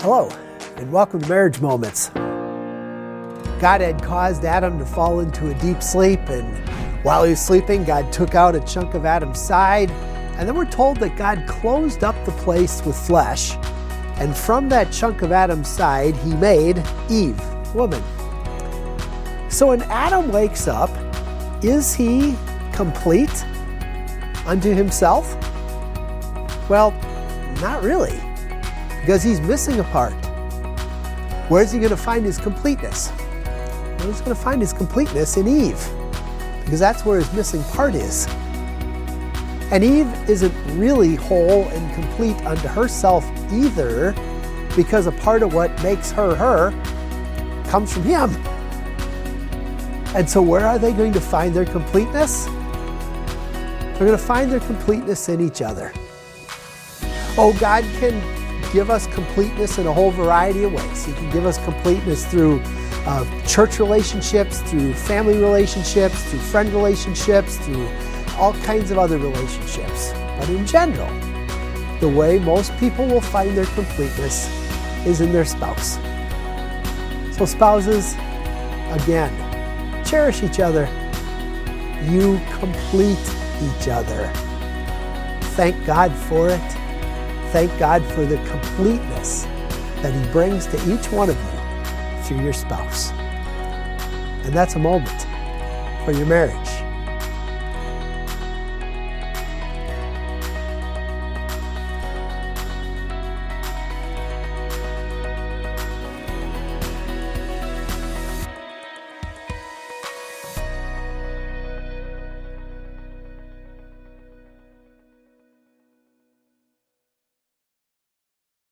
Hello, and welcome to Marriage Moments. God had caused Adam to fall into a deep sleep, and while he was sleeping, God took out a chunk of Adam's side. And then we're told that God closed up the place with flesh, and from that chunk of Adam's side, he made Eve, woman. So when Adam wakes up, is he complete unto himself? Well, not really because he's missing a part. Where's he going to find his completeness? Well, he's going to find his completeness in Eve, because that's where his missing part is. And Eve isn't really whole and complete unto herself either, because a part of what makes her her comes from him. And so, where are they going to find their completeness? They're going to find their completeness in each other. Oh, God can give us completeness in a whole variety of ways. He can give us completeness through uh, church relationships, through family relationships, through friend relationships, through all kinds of other relationships. But in general, the way most people will find their completeness is in their spouse. So, spouses, again, cherish each other. You complete each other. Thank God for it. Thank God for the completeness that He brings to each one of you through your spouse. And that's a moment for your marriage.